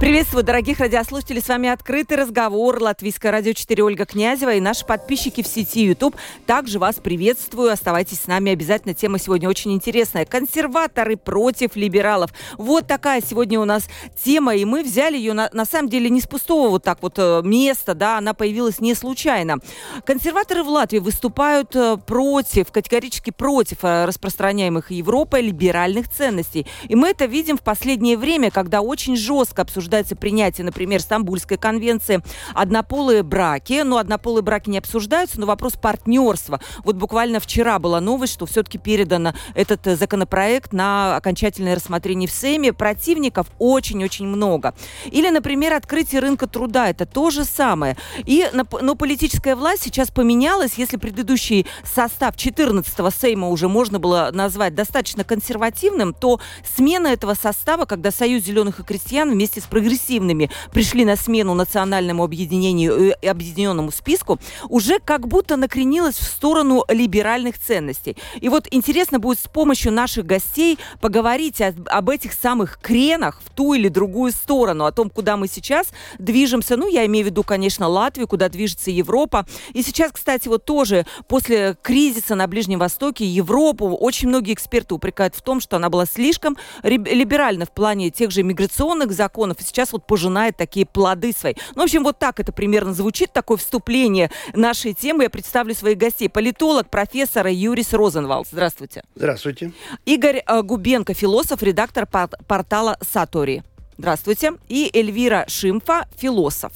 Приветствую, дорогих радиослушателей. С вами открытый разговор. Латвийское радио 4 Ольга Князева и наши подписчики в сети YouTube. Также вас приветствую. Оставайтесь с нами обязательно. Тема сегодня очень интересная. Консерваторы против либералов. Вот такая сегодня у нас тема. И мы взяли ее на, на самом деле не с пустого вот так вот э, места. Да, она появилась не случайно. Консерваторы в Латвии выступают э, против, категорически против э, распространяемых Европой либеральных ценностей. И мы это видим в последнее время, когда очень жестко обсуждают обсуждается принятие, например, Стамбульской конвенции, однополые браки. Ну, однополые браки не обсуждаются, но вопрос партнерства. Вот буквально вчера была новость, что все-таки передан этот э, законопроект на окончательное рассмотрение в Сейме. Противников очень-очень много. Или, например, открытие рынка труда. Это то же самое. И, но политическая власть сейчас поменялась. Если предыдущий состав 14-го Сейма уже можно было назвать достаточно консервативным, то смена этого состава, когда Союз зеленых и крестьян вместе с прогрессивными пришли на смену национальному объединению и объединенному списку, уже как будто накренилась в сторону либеральных ценностей. И вот интересно будет с помощью наших гостей поговорить о, об этих самых кренах в ту или другую сторону, о том, куда мы сейчас движемся. Ну, я имею в виду, конечно, Латвию, куда движется Европа. И сейчас, кстати, вот тоже после кризиса на Ближнем Востоке Европу очень многие эксперты упрекают в том, что она была слишком либеральна в плане тех же миграционных законов сейчас вот пожинает такие плоды свои. Ну, в общем, вот так это примерно звучит, такое вступление нашей темы. Я представлю своих гостей. Политолог, профессор Юрис Розенвалд. Здравствуйте. Здравствуйте. Игорь э, Губенко, философ, редактор портала Сатори. Здравствуйте. И Эльвира Шимфа, философ.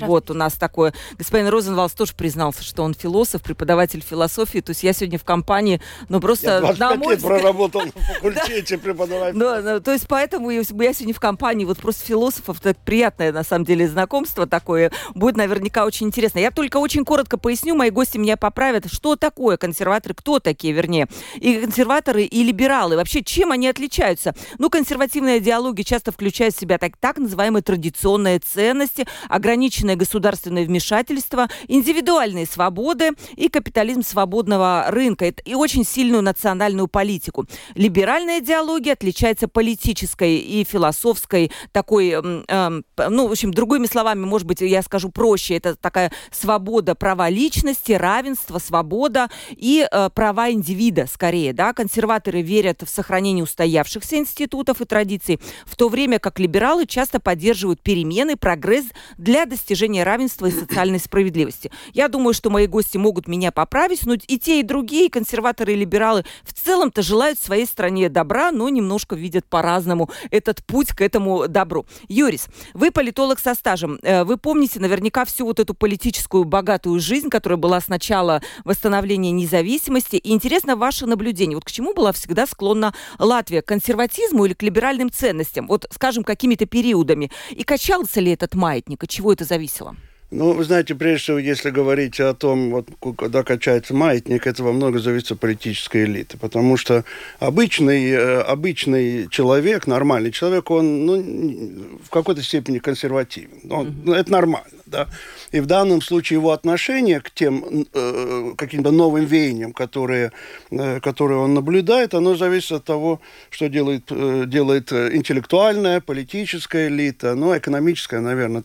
Вот у нас такое. Господин Розенвалс тоже признался, что он философ, преподаватель философии. То есть я сегодня в компании, ну просто... Я 25 на мой лет проработал на факультете преподавателя. То есть поэтому я сегодня в компании вот просто философов. Это приятное, на самом деле, знакомство такое. Будет наверняка очень интересно. Я только очень коротко поясню, мои гости меня поправят, что такое консерваторы, кто такие, вернее. И консерваторы, и либералы. Вообще, чем они отличаются? Ну, консервативная идеология часто включает в себя так, так называемые традиционные ценности, ограниченные ограниченное государственное вмешательство, индивидуальные свободы и капитализм свободного рынка и очень сильную национальную политику. Либеральная идеология отличается политической и философской такой, э, ну, в общем, другими словами, может быть, я скажу проще, это такая свобода права личности, равенство, свобода и э, права индивида, скорее, да. Консерваторы верят в сохранение устоявшихся институтов и традиций, в то время как либералы часто поддерживают перемены, прогресс для достижения достижения равенства и социальной справедливости. Я думаю, что мои гости могут меня поправить, но и те, и другие, консерваторы и либералы, в целом-то желают своей стране добра, но немножко видят по-разному этот путь к этому добру. Юрис, вы политолог со стажем. Э, вы помните наверняка всю вот эту политическую богатую жизнь, которая была с начала восстановления независимости. И интересно ваше наблюдение. Вот к чему была всегда склонна Латвия? К консерватизму или к либеральным ценностям? Вот, скажем, какими-то периодами. И качался ли этот маятник? От чего это зависит? Зависело? Ну, вы знаете, прежде всего, если говорить о том, вот, когда качается маятник, это во много зависит от политической элиты. Потому что обычный, э, обычный человек, нормальный человек, он ну, в какой-то степени консервативен. Он, mm-hmm. Это нормально, да. И в данном случае его отношение к тем э, каким-то новым веяниям, которые, э, которые он наблюдает, оно зависит от того, что делает, э, делает интеллектуальная, политическая элита, ну, экономическая, наверное,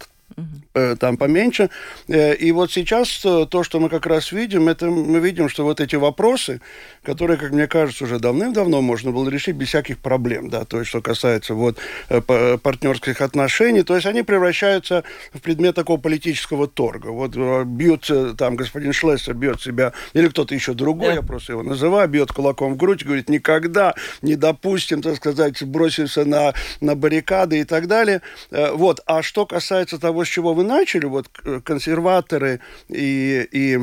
Э, там поменьше. Э, и вот сейчас э, то, что мы как раз видим, это мы видим, что вот эти вопросы, которые, как мне кажется, уже давным-давно можно было решить без всяких проблем, да, то есть что касается вот партнерских отношений, то есть они превращаются в предмет такого политического торга. Вот бьют, там господин Шлессер бьет себя, или кто-то еще другой, yeah. я просто его называю, бьет кулаком в грудь, говорит, никогда не допустим, так сказать, бросимся на, на баррикады и так далее. Вот. А что касается того, с чего вы начали, вот консерваторы и, и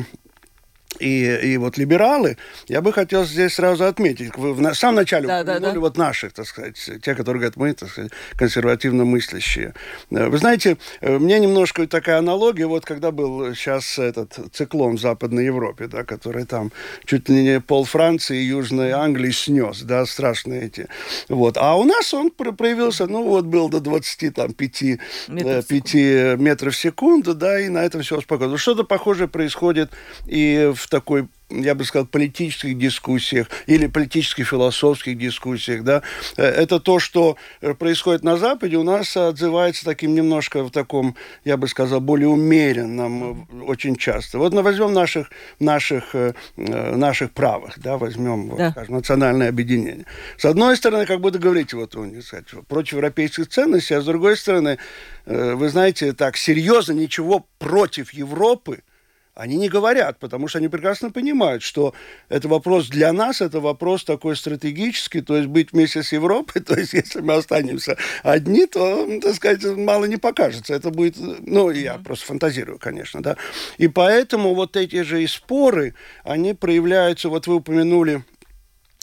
и, и вот либералы, я бы хотел здесь сразу отметить, вы в самом начале да, да, да. вот наших, так сказать, те, которые говорят, мы, так сказать, консервативно мыслящие. Э, вы знаете, э, мне немножко такая аналогия, вот когда был сейчас этот циклон в Западной Европе, да, который там чуть ли не пол Франции и Южной Англии снес, да, страшные эти. Вот. А у нас он проявился, ну вот был до 25 метров, 5 метров в секунду, да, и на этом все успокоилось. Что-то похожее происходит и в такой я бы сказал, политических дискуссиях или политических философских дискуссиях, да, э, это то, что происходит на Западе, у нас отзывается таким немножко в таком, я бы сказал, более умеренном э, очень часто. Вот возьмем наших, наших, э, наших правых, да, возьмем, да. Вот, скажем, национальное объединение. С одной стороны, как будто говорите, вот, не сказать, против европейских ценностей, а с другой стороны, вы знаете, так серьезно ничего против Европы – они не говорят, потому что они прекрасно понимают, что это вопрос для нас, это вопрос такой стратегический, то есть быть вместе с Европой, то есть если мы останемся одни, то, так сказать, мало не покажется. Это будет, ну, я просто фантазирую, конечно, да. И поэтому вот эти же и споры, они проявляются, вот вы упомянули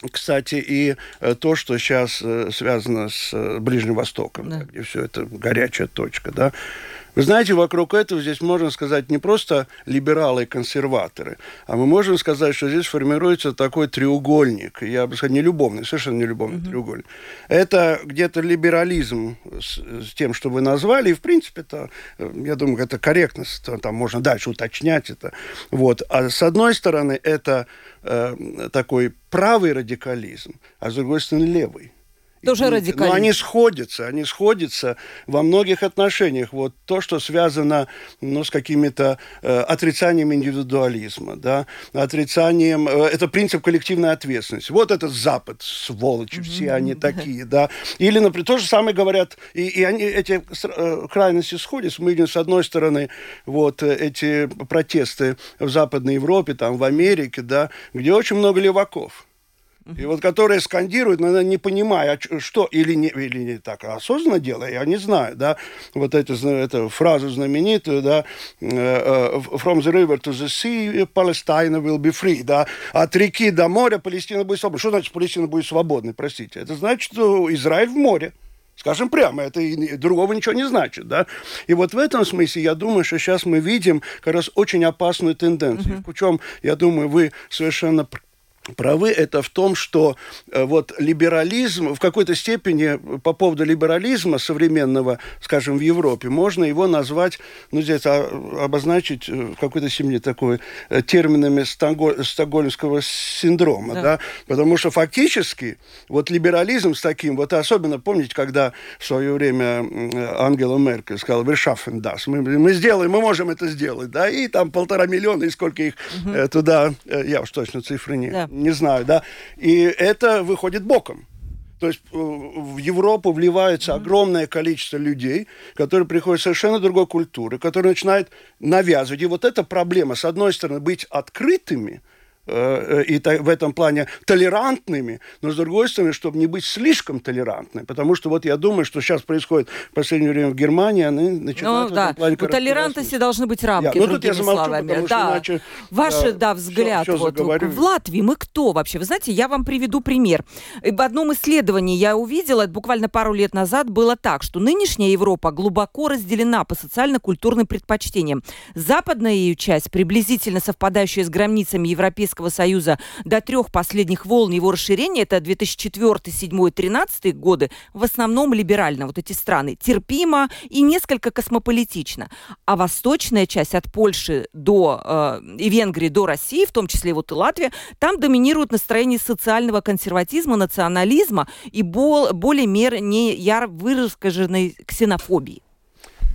кстати, и э, то, что сейчас э, связано с э, Ближним Востоком, да. где все это горячая точка, да, вы знаете, вокруг этого здесь можно сказать не просто либералы и консерваторы, а мы можем сказать, что здесь формируется такой треугольник, я бы сказал, не любовный, совершенно не любовный mm-hmm. треугольник. Это где-то либерализм с, с тем, что вы назвали, и, в принципе, это, я думаю, это корректно, там можно дальше уточнять это. Вот. А с одной стороны, это э, такой правый радикализм, а с другой стороны, левый. Тоже радикально. Но они сходятся, они сходятся во многих отношениях. Вот то, что связано ну, с какими-то э, отрицанием индивидуализма, да, отрицанием... Э, это принцип коллективной ответственности. Вот этот Запад, сволочи, все они такие, да. Или, например, то же самое говорят, и, и они, эти э, крайности сходятся. Мы видим, с одной стороны, вот э, эти протесты в Западной Европе, там, в Америке, да, где очень много леваков и вот которые скандируют, но не понимая, что или не, или не так осознанно делая, я не знаю, да, вот эту, эту фразу знаменитую, да, э, э, from the river to the sea, Palestine will be free, да, от реки до моря Палестина будет свободна. Что значит Палестина будет свободной, простите? Это значит, что Израиль в море. Скажем прямо, это и другого ничего не значит, да. И вот в этом смысле я думаю, что сейчас мы видим как раз очень опасную тенденцию. Uh-huh. Причем, я думаю, вы совершенно правы, это в том, что э, вот либерализм в какой-то степени по поводу либерализма современного, скажем, в Европе, можно его назвать, ну, здесь обозначить э, в какой-то степени такой э, терминами стокгольмского синдрома, да. да, потому что фактически вот либерализм с таким, вот особенно помните, когда в свое время Ангела Меркель сказала, вы schaffen das, мы, мы сделаем, мы можем это сделать, да, и там полтора миллиона, и сколько их угу. туда, я уж точно цифры не, да не знаю, да, и это выходит боком. То есть э, в Европу вливается огромное количество людей, которые приходят совершенно другой культуры, которые начинают навязывать. И вот эта проблема, с одной стороны, быть открытыми – Э, и в этом плане толерантными, но с другой стороны, чтобы не быть слишком толерантными, потому что вот я думаю, что сейчас происходит в последнее время в Германии, они начинают ну, да. плане У толерантности должны быть рамки, я, ну, тут я замолчу, словами. Потому да. иначе, Ваш, да, да взгляд. Все, все вот, в Латвии мы кто вообще? Вы знаете, я вам приведу пример. В одном исследовании я увидела, буквально пару лет назад было так, что нынешняя Европа глубоко разделена по социально-культурным предпочтениям. Западная ее часть, приблизительно совпадающая с границами европейского Европейского Союза до трех последних волн его расширения, это 2004, 2007, 2013 годы, в основном либерально, вот эти страны, терпимо и несколько космополитично. А восточная часть от Польши до э, и Венгрии до России, в том числе вот и Латвия, там доминирует настроение социального консерватизма, национализма и бол, более мер не яро выраженной ксенофобии.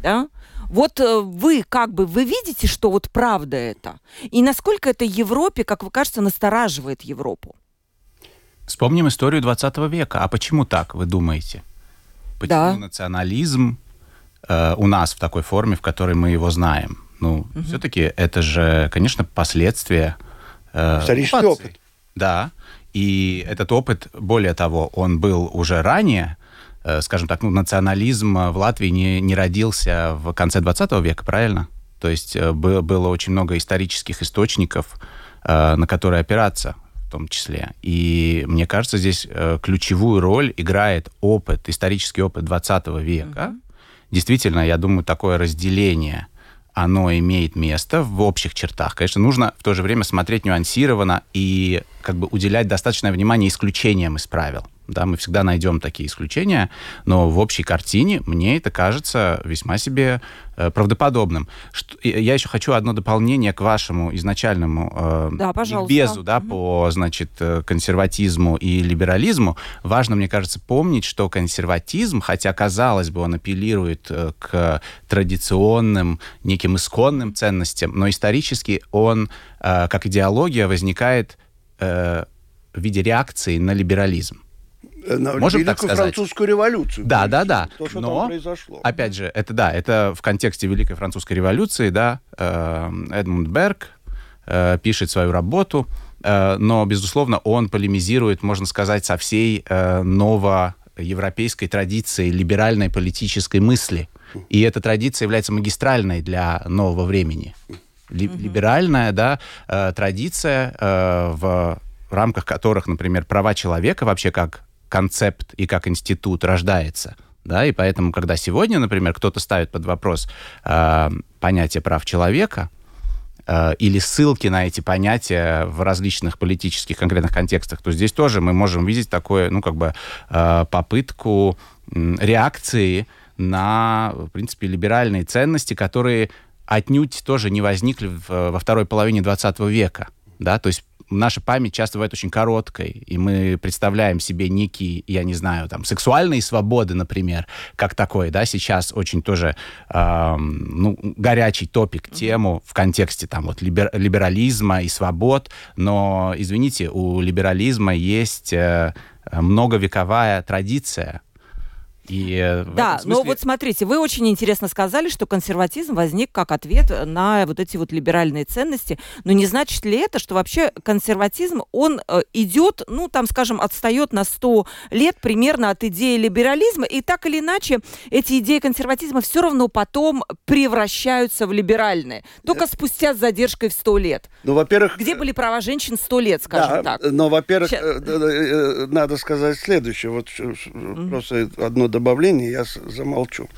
Да? Вот э, вы как бы, вы видите, что вот правда это? И насколько это Европе, как вы кажется, настораживает Европу? Вспомним историю 20 века. А почему так, вы думаете? Почему да. национализм э, у нас в такой форме, в которой мы его знаем? Ну, угу. все-таки это же, конечно, последствия э, Исторический опыт. Да. И этот опыт, более того, он был уже ранее, скажем так, ну, национализм в Латвии не, не родился в конце 20 века, правильно? То есть э, было очень много исторических источников, на которые опираться в том числе. И мне кажется, здесь ключевую роль играет опыт, исторический опыт 20 века. Mm-hmm. Действительно, я думаю, такое разделение оно имеет место в общих чертах. Конечно, нужно в то же время смотреть нюансированно и как бы уделять достаточное внимание исключениям из правил. Да, мы всегда найдем такие исключения, но в общей картине мне это кажется весьма себе э, правдоподобным. Что, я еще хочу одно дополнение к вашему изначальному э, да, безу да, угу. по значит, э, консерватизму и либерализму. Важно, мне кажется, помнить, что консерватизм, хотя, казалось бы, он апеллирует э, к традиционным, неким исконным ценностям, но исторически он, э, как идеология, возникает э, в виде реакции на либерализм Можем Великую так сказать? французскую революцию. Да, да, да. То, что Но, там произошло. Опять же, это да, это в контексте Великой французской революции, да, э, Эдмунд Берг э, пишет свою работу, э, но, безусловно, он полемизирует, можно сказать, со всей новоевропейской традицией либеральной политической мысли. И эта традиция является магистральной для нового времени. Ли, угу. Либеральная, да, традиция, в рамках которых, например, права человека вообще как концепт и как институт рождается. Да, и поэтому, когда сегодня, например, кто-то ставит под вопрос э, понятие прав человека, э, или ссылки на эти понятия в различных политических конкретных контекстах, то здесь тоже мы можем видеть такое, ну, как бы э, попытку э, реакции на, в принципе, либеральные ценности, которые отнюдь тоже не возникли в, во второй половине 20 века. Да, то есть наша память часто бывает очень короткой, и мы представляем себе некие, я не знаю, там, сексуальные свободы, например, как такой, да, сейчас очень тоже, э, ну, горячий топик, тему в контексте, там, вот, либер, либерализма и свобод, но, извините, у либерализма есть э, многовековая традиция, и э, да, смысле... но вот смотрите, вы очень интересно сказали, что консерватизм возник как ответ на вот эти вот либеральные ценности. Но не значит ли это, что вообще консерватизм, он э, идет, ну, там, скажем, отстает на 100 лет примерно от идеи либерализма, и так или иначе эти идеи консерватизма все равно потом превращаются в либеральные, только э... спустя с задержкой в 100 лет. Ну, во-первых... Где были права женщин 100 лет, скажем да, так? но, во-первых, Сейчас... Надо сказать следующее. Вот mm-hmm. просто одно добавление, я замолчу.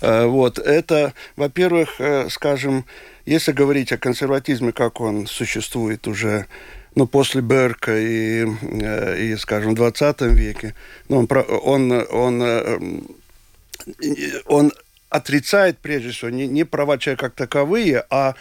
Э, вот, это, во-первых, э, скажем, если говорить о консерватизме, как он существует уже ну, после Берка и, э, и скажем, в 20 веке, ну, он, он, он, он отрицает, прежде всего, не, не права человека как таковые, а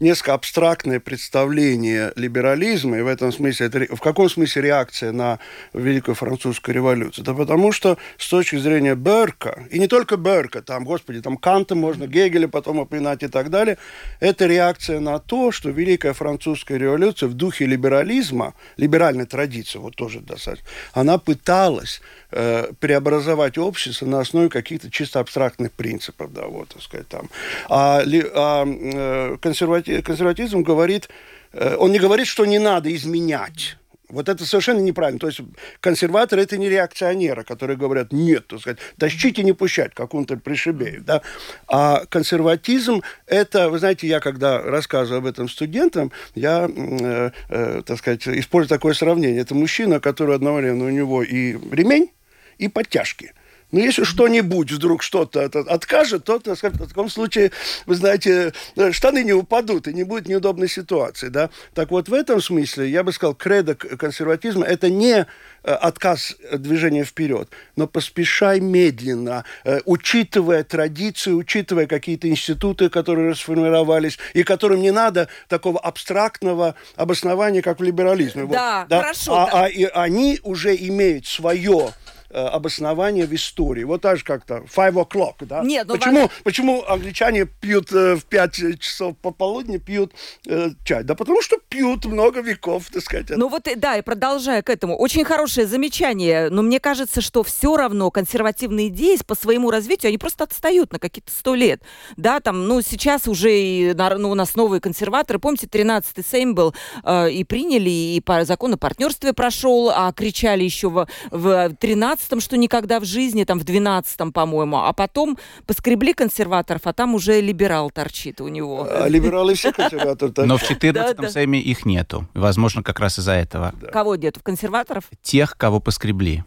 несколько абстрактное представление либерализма, и в этом смысле, это, в каком смысле реакция на Великую Французскую революцию? Да потому что с точки зрения Берка, и не только Берка, там, господи, там Канта можно, Гегеля потом упоминать и так далее, это реакция на то, что Великая Французская революция в духе либерализма, либеральной традиции, вот тоже достаточно, она пыталась э, преобразовать общество на основе каких-то чисто абстрактных принципов, да, вот, так сказать, там. А, а э, консервати, консерватизм говорит, э, он не говорит, что не надо изменять. Вот это совершенно неправильно. То есть консерваторы это не реакционеры, которые говорят нет, так сказать, тащите не пущать, как он-то пришибеет. Да? А консерватизм это, вы знаете, я когда рассказываю об этом студентам, я, э, э, так сказать, использую такое сравнение. Это мужчина, который одновременно у него и ремень, и подтяжки. Но если что-нибудь вдруг что-то откажет, то, так сказать, в таком случае, вы знаете, э, штаны не упадут, и не будет неудобной ситуации. Да? Так вот, в этом смысле, я бы сказал, кредо консерватизма – это не э, отказ движения вперед, но поспешай медленно, э, учитывая традиции, учитывая какие-то институты, которые расформировались, и которым не надо такого абстрактного обоснования, как в либерализме. Да, вот, да? хорошо. А, да. а и они уже имеют свое Э, обоснование в истории. Вот так же как-то five o'clock, да? Нет, ну, почему, вам... почему англичане пьют э, в 5 часов пополудни, пьют э, чай? Да потому что пьют много веков, так сказать. Ну вот, да, и продолжая к этому, очень хорошее замечание, но мне кажется, что все равно консервативные идеи по своему развитию, они просто отстают на какие-то сто лет. Да, там, ну, сейчас уже и, ну, у нас новые консерваторы, помните, 13-й Сейм был, э, и приняли, и по закону партнерстве прошел, а кричали еще в, в 13 семнадцатом, что никогда в жизни, там в двенадцатом, по-моему, а потом поскребли консерваторов, а там уже либерал торчит у него. А либералы все консерваторы. Но в 14-м Сейме их нету. Возможно, как раз из-за этого. Кого нету? Консерваторов? Тех, кого поскребли.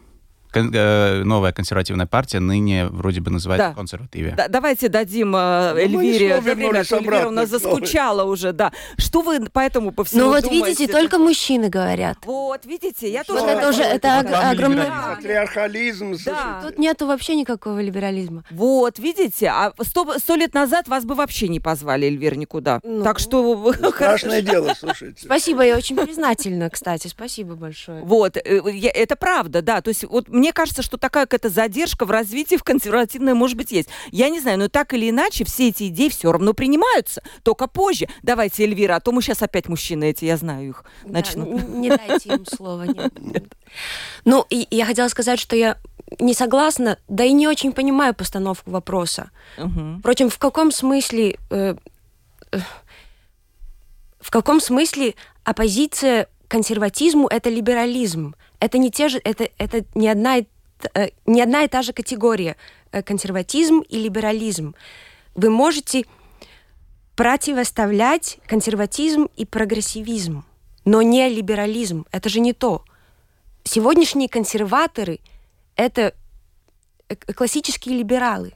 Э, новая консервативная партия ныне вроде бы называется да. консервативе. Да, давайте дадим э, ну, Эльвире время, а Эльвира у нас заскучала уже, да. Что вы по этому по всему Ну вот видите, только мужчины говорят. Вот, видите, я тоже... Вот это уже, это огромный... Патриархализм. Да. Тут нету вообще никакого либерализма. Вот, видите, а сто, сто лет назад вас бы вообще не позвали, Эльвир, никуда. Ну, так что... Страшное дело, слушайте. Спасибо, я очень признательна, кстати, спасибо большое. Вот, э, это правда, да, то есть вот мне кажется, что такая какая-то задержка в развитии в консервативной, может быть, есть. Я не знаю, но так или иначе все эти идеи все равно принимаются, только позже. Давайте, Эльвира, а то мы сейчас опять мужчины эти, я знаю их, начнут. Да, не дайте им слова. Ну, и я хотела сказать, что я не согласна, да и не очень понимаю постановку вопроса. Угу. Впрочем, в каком смысле... Э, э, в каком смысле оппозиция консерватизму – это либерализм? Это не те же, это, это не, одна, э, не одна и та же категория э, консерватизм и либерализм. Вы можете противоставлять консерватизм и прогрессивизм, но не либерализм. Это же не то. Сегодняшние консерваторы — это э, классические либералы.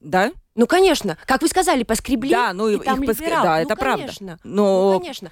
Да? Ну, конечно. Как вы сказали, поскребли, да, ну, и там поск... либерал. Да, ну, это конечно. правда. Но... Ну, конечно.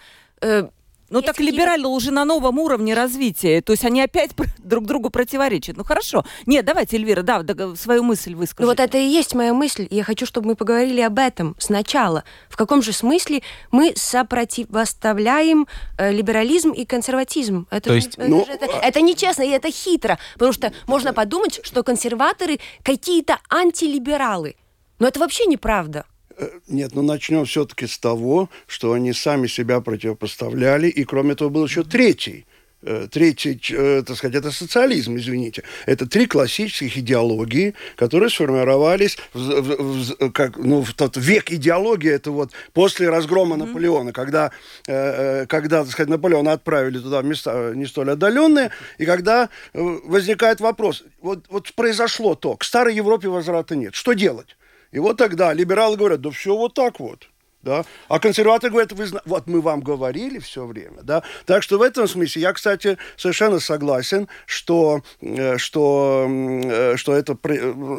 Ну так либералы уже на новом уровне развития, то есть они опять друг другу противоречат. Ну хорошо. Нет, давайте, Эльвира, да, свою мысль выскажите. Ну вот это и есть моя мысль. Я хочу, чтобы мы поговорили об этом сначала. В каком же смысле мы сопротивоставляем э, либерализм и консерватизм? Это, то есть, это, ну, это, это, это нечестно и это хитро, потому что можно подумать, что консерваторы какие-то антилибералы. Но это вообще неправда. Э, нет, ну начнем все-таки с того, что они сами себя противопоставляли, и кроме того был еще третий э, третий, э, так сказать, это социализм, извините. Это три классических идеологии, которые сформировались в, в, в, как, ну, в тот век идеологии, это вот после разгрома mm-hmm. Наполеона, когда, когда, так сказать, Наполеона отправили туда в места не столь отдаленные, и когда возникает вопрос, вот, вот произошло то, к старой Европе возврата нет, что делать? И вот тогда либералы говорят, да все вот так вот. Да? А консерваторы говорят, вы, вот мы вам говорили все время. Да? Так что в этом смысле я, кстати, совершенно согласен, что, э, что, э, что это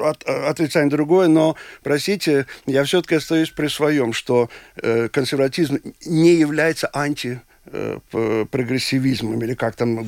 от, отрицание другое, но, простите, я все-таки остаюсь при своем, что э, консерватизм не является анти прогрессивизмом, или как там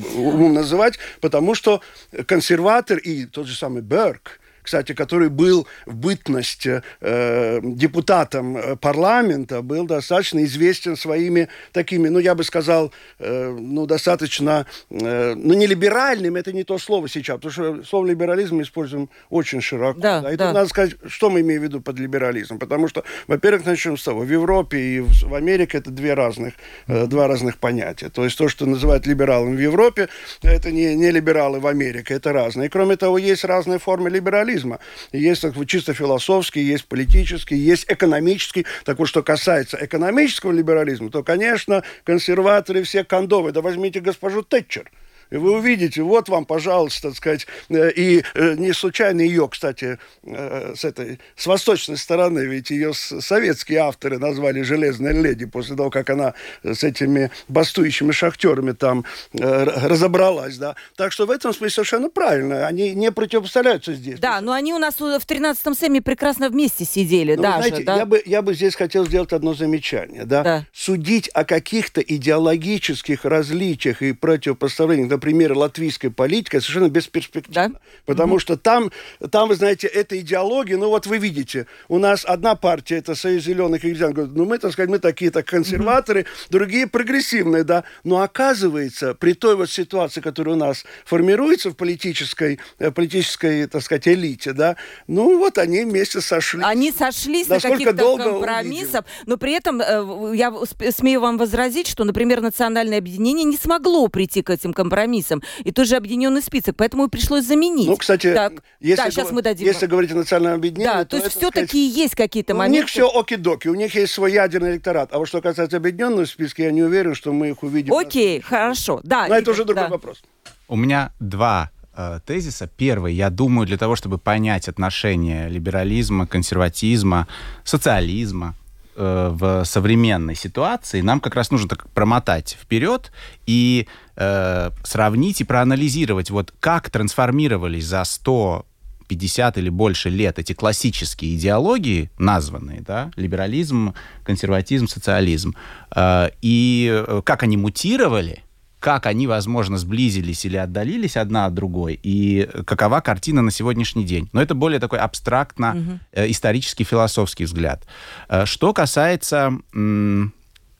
называть, потому что консерватор и тот же самый Берг – кстати, который был в бытность э, депутатом э, парламента, был достаточно известен своими такими, ну, я бы сказал, э, ну, достаточно, э, ну, не либеральным, это не то слово сейчас, потому что слово либерализм мы используем очень широко. Да, да. Это надо сказать, что мы имеем в виду под либерализмом, потому что, во-первых, начнем с того, в Европе и в Америке это две разных, э, два разных понятия. То есть то, что называют либералом в Европе, это не, не либералы в Америке, это разные. И кроме того, есть разные формы либерализма либерализма. Есть так, чисто философский, есть политический, есть экономический. Так вот, что касается экономического либерализма, то, конечно, консерваторы все кондовы. Да возьмите госпожу Тэтчер – и вы увидите, вот вам, пожалуйста, так сказать, э, и э, не случайно ее, кстати, э, с этой, с восточной стороны, ведь ее советские авторы назвали «Железная леди» после того, как она с этими бастующими шахтерами там разобралась, да. Так что в этом смысле совершенно правильно, они не противопоставляются здесь. Да, но они у нас в 13-м Сэме прекрасно вместе сидели, ну, даже, знаете, да? я бы, я бы здесь хотел сделать одно замечание, да. да. Судить о каких-то идеологических различиях и противопоставлениях например, латвийской политикой совершенно бесперспективна. Да? Потому угу. что там, там, вы знаете, эта идеология, ну вот вы видите, у нас одна партия, это Союз зеленых и Грязян, говорит, ну мы, так сказать, мы такие-то консерваторы, угу. другие прогрессивные, да. Но оказывается, при той вот ситуации, которая у нас формируется в политической, э, политической так сказать, элите, да, ну вот они вместе сошлись. Они сошлись на каких-то компромиссах, но при этом э, я смею вам возразить, что, например, национальное объединение не смогло прийти к этим компромиссам компромиссом. И тот же объединенный список, поэтому и пришлось заменить. Ну, кстати, так, если, да, сейчас мы дадим. если говорить о национальном объединении... Да, то, то есть все-таки есть какие-то моменты... У них все оки-доки, у них есть свой ядерный электорат. А вот что касается объединенного списка, я не уверен, что мы их увидим. Окей, хорошо, да. Но это уже другой да. вопрос. У меня два э, тезиса. Первый, я думаю, для того, чтобы понять отношения либерализма, консерватизма, социализма э, в современной ситуации, нам как раз нужно так промотать вперед и э, сравнить и проанализировать, вот как трансформировались за 100 50 или больше лет эти классические идеологии, названные, да, либерализм, консерватизм, социализм, э, и э, как они мутировали, как они, возможно, сблизились или отдалились одна от другой, и какова картина на сегодняшний день. Но это более такой абстрактно угу. э, исторический философский взгляд. Э, что касается м,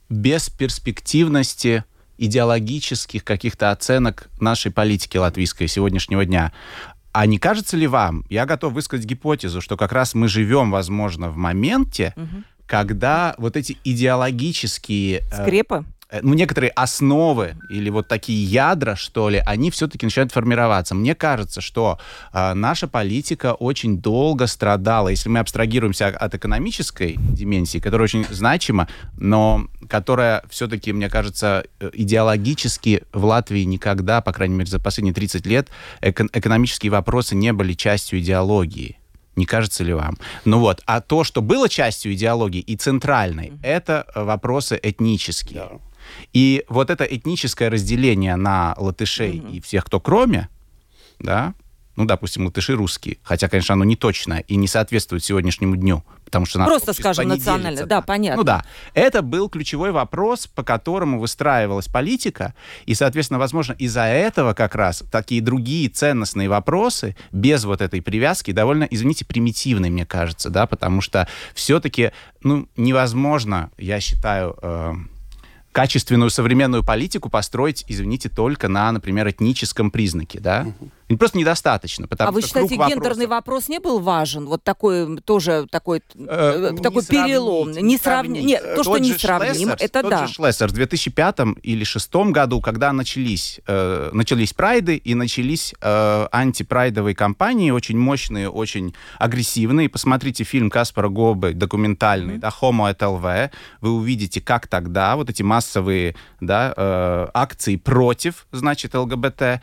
бесперспективности идеологических каких-то оценок нашей политики латвийской сегодняшнего дня. А не кажется ли вам, я готов высказать гипотезу, что как раз мы живем, возможно, в моменте, угу. когда вот эти идеологические... Э, Скрепы? Э, ну, некоторые основы или вот такие ядра, что ли, они все-таки начинают формироваться. Мне кажется, что э, наша политика очень долго страдала, если мы абстрагируемся от экономической дименсии, которая очень значима, но которая все-таки, мне кажется, э, идеологически в Латвии никогда, по крайней мере, за последние 30 лет, эко- экономические вопросы не были частью идеологии. Не кажется ли вам? Ну вот, а то, что было частью идеологии и центральной, mm-hmm. это вопросы этнические. Yeah. И вот это этническое разделение на латышей mm-hmm. и всех, кто кроме, да, ну, допустим, латыши русские, хотя, конечно, оно не точно и не соответствует сегодняшнему дню, потому что... Просто, скажем, национально, да, понятно. Ну да, это был ключевой вопрос, по которому выстраивалась политика, и, соответственно, возможно, из-за этого как раз такие другие ценностные вопросы, без вот этой привязки, довольно, извините, примитивные, мне кажется, да, потому что все-таки, ну, невозможно, я считаю, э, качественную современную политику построить, извините, только на, например, этническом признаке, да? Угу. Просто недостаточно, потому а вы считаете, гендерный вопрос не был важен? Вот такой тоже такой, э, э такой не перелом. Не сравнить. Нет, то, что не сравним, это тот да. Же Шлессер в 2005 или 2006 году, когда начались, э, начались прайды и начались э, антипрайдовые кампании, очень мощные, очень агрессивные. Посмотрите фильм Каспара Гобы, документальный, mm-hmm. да, «Homo et LV», вы увидите, как тогда вот эти массовые да, э, акции против, значит, ЛГБТ,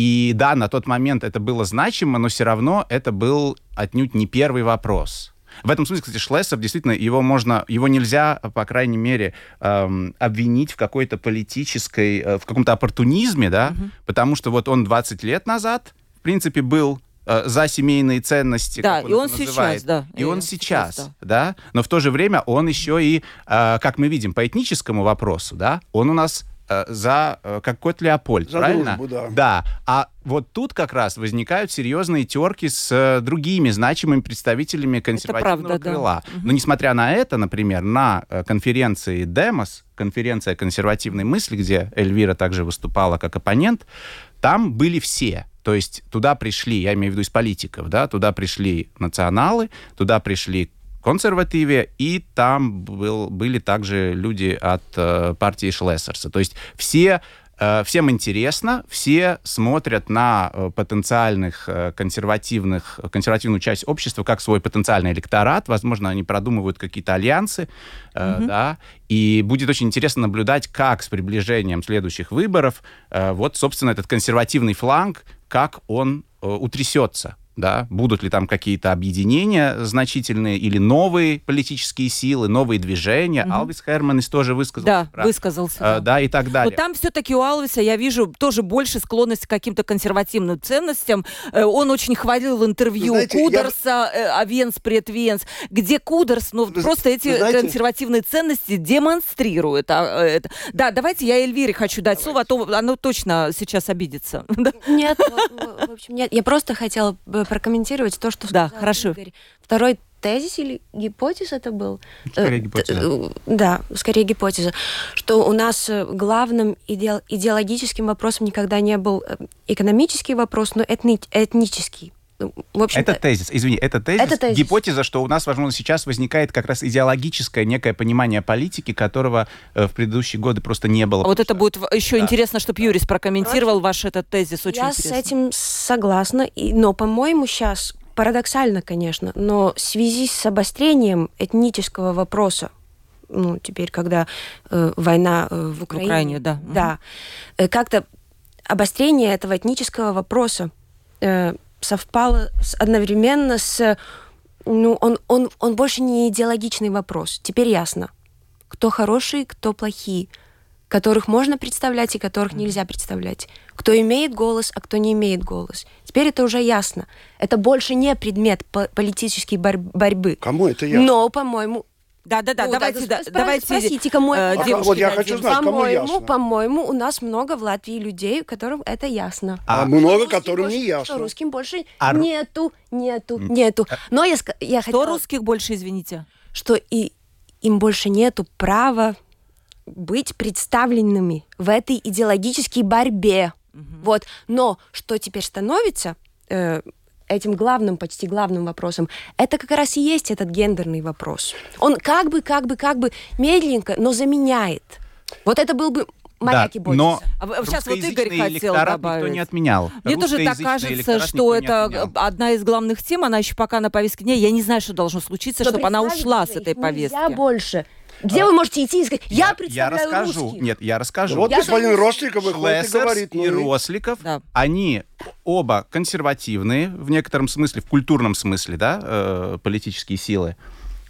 и да, на тот момент это было значимо, но все равно это был отнюдь не первый вопрос. В этом смысле, кстати, Шлессер, действительно, его можно, его нельзя, по крайней мере, эм, обвинить в какой-то политической, э, в каком-то оппортунизме, да, угу. потому что вот он 20 лет назад, в принципе, был э, за семейные ценности. Да, он и он называет. сейчас, да. И, и он сейчас, сейчас да. да. Но в то же время он еще и, э, как мы видим, по этническому вопросу, да, он у нас за э, как кот Леопольд, за правильно? Дружбу, да. да. А вот тут как раз возникают серьезные терки с э, другими значимыми представителями консервативного правда, крыла. Да. Но несмотря на это, например, на конференции Демос, конференция консервативной мысли, где Эльвира также выступала как оппонент, там были все. То есть туда пришли, я имею в виду из политиков, да, туда пришли националы, туда пришли консервативе, и там был, были также люди от э, партии Шлессерса. То есть все э, Всем интересно, все смотрят на э, потенциальных э, консервативных, консервативную часть общества как свой потенциальный электорат. Возможно, они продумывают какие-то альянсы, mm-hmm. да, и будет очень интересно наблюдать, как с приближением следующих выборов вот, собственно, этот консервативный фланг, как он утрясется да, будут ли там какие-то объединения значительные или новые политические силы, новые движения. Угу. Алвис Херманис тоже высказался. Да, про, высказался. Э, да. да, и так далее. Но там все-таки у Алвиса, я вижу, тоже больше склонность к каким-то консервативным ценностям. Э, он очень хвалил интервью знаете, Кудерса, я... э, Авенс пред Венс, где Кудерс, ну, вы, просто эти знаете... консервативные ценности демонстрирует. А, э. Да, давайте я Эльвире хочу дать давайте. слово, а то оно точно сейчас обидится. Нет, в общем, нет. Я просто хотела прокомментировать то, что да, хорошо. Игорь. Второй тезис или гипотез это был? Скорее э, гипотеза. Э, да, скорее гипотеза. Что у нас э, главным иде идеологическим вопросом никогда не был экономический вопрос, но этни этнический. В общем это тезис, извини, это тезис, это тезис. Гипотеза, что у нас, возможно, сейчас возникает как раз идеологическое некое понимание политики, которого э, в предыдущие годы просто не было. А вот это будет еще да. интересно, чтобы Юрис прокомментировал Короче, ваш этот тезис. Очень я интересно. с этим согласна, и, но, по-моему, сейчас парадоксально, конечно, но в связи с обострением этнического вопроса, ну, теперь, когда э, война э, в Украине, в Украине да, да, угу. как-то обострение этого этнического вопроса э, совпало с, одновременно с... Ну, он, он, он больше не идеологичный вопрос. Теперь ясно, кто хороший, кто плохие, которых можно представлять и которых нельзя представлять. Кто имеет голос, а кто не имеет голос. Теперь это уже ясно. Это больше не предмет политической борь- борьбы. Кому это ясно? Но, по-моему, да, да, да, ну, давайте, да, спро- давайте. Спросите, кому э, девушки вот я хочу знать, кому по-моему, ясно. по-моему, у нас много в Латвии людей, которым это ясно. А, А много, которым больше- не Что ясно. русским больше А нету, нету, нету. Но я, я хотела, русских больше, извините? что и им больше нету права быть представленными в этой идеологической борьбе. Вот. Но что теперь становится э, этим главным, почти главным вопросом, это как раз и есть этот гендерный вопрос. Он как бы, как бы, как бы медленненько, но заменяет. Вот это был бы моряки да, но А вы- сейчас вот Игорь хотел добавить. никто не отменял. Мне тоже так кажется, что это одна из главных тем, она еще пока на повестке дня. Я не знаю, что должно случиться, Но чтобы она ушла с этой повестки. больше. Где вы можете идти и сказать, я, я представляю расскажу. русских? Нет, я расскажу. Вот Я господин думаю, Росликов выходит и говорит, ну и Росликов, Да. они оба консервативные в некотором смысле, в культурном смысле, да, э, политические силы.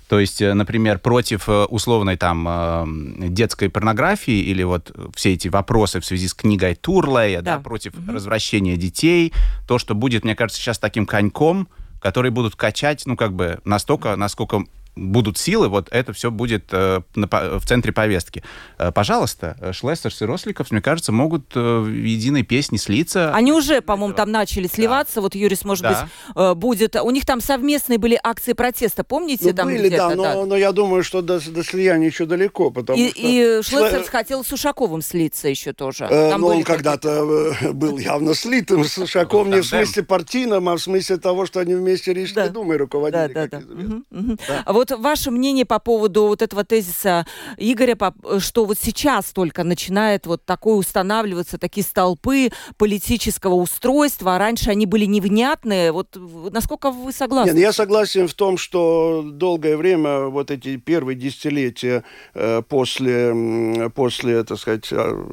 То есть, э, например, против э, условной там э, детской порнографии или вот все эти вопросы в связи с книгой Турлея, да, Да. против развращения детей, то, что будет, мне кажется, сейчас таким коньком, который будут качать, ну, как бы настолько, насколько будут силы, вот это все будет э, на в центре повестки. Э, пожалуйста, э, Шлессерс и Росликов, мне кажется, могут э, в единой песне слиться. Они уже, по-моему, там начали сливаться. Вот Юрис, может Да. быть, э, будет. У них там совместные были акции протеста, помните? Ну, там были, да, но, но я думаю, что до, до слияния еще далеко, потому И, что... и Шле- Шлессерс хотел с Ушаковым слиться еще тоже. Э, Там ну, были он когда-то э, был явно слитым с Ушаком, не в смысле партийном, а в смысле того, что они вместе Рижской Да. думой Да, руководили. да, как да. Вот ваше мнение по поводу вот этого тезиса Игоря, что вот сейчас только начинает вот такое устанавливаться, такие столпы политического устройства, а раньше они были невнятные. Вот насколько вы согласны? Нет, я согласен в том, что долгое время, вот эти первые десятилетия э, после, после, так сказать, э,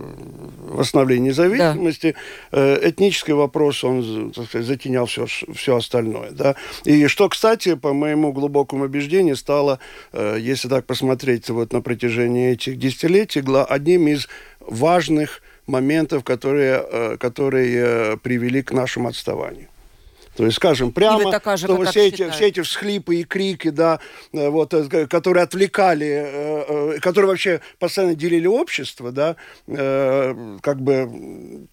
восстановления независимости, э, этнический вопрос, он, так сказать, затенял все, все остальное. Да? И что, кстати, по моему глубокому убеждению, стало, э, если так посмотреть вот на протяжении этих десятилетий, одним из важных моментов, которые, э, которые э, привели к нашему отставанию. То есть, скажем, прямо, такая же, что все, эти, считаете? все эти всхлипы и крики, да, вот, которые отвлекали, которые вообще постоянно делили общество, да, как бы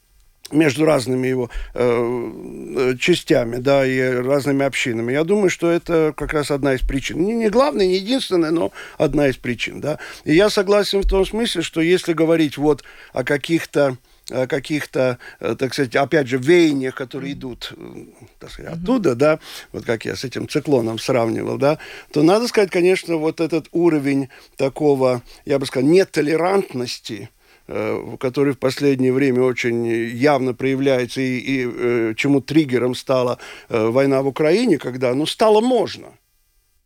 между разными его э, э, частями, да, и разными общинами. Я думаю, что это как раз одна из причин. Не, не главная, не единственная, но одна из причин, да. И я согласен в том смысле, что если говорить вот о каких-то каких-то, э, так сказать, опять же, веяниях, которые идут, э, так сказать, оттуда, да, вот как я с этим циклоном сравнивал, да, то надо сказать, конечно, вот этот уровень такого, я бы сказал, нетолерантности, который в последнее время очень явно проявляется и, и, э, чему триггером стала э, война в Украине, когда, ну, стало можно.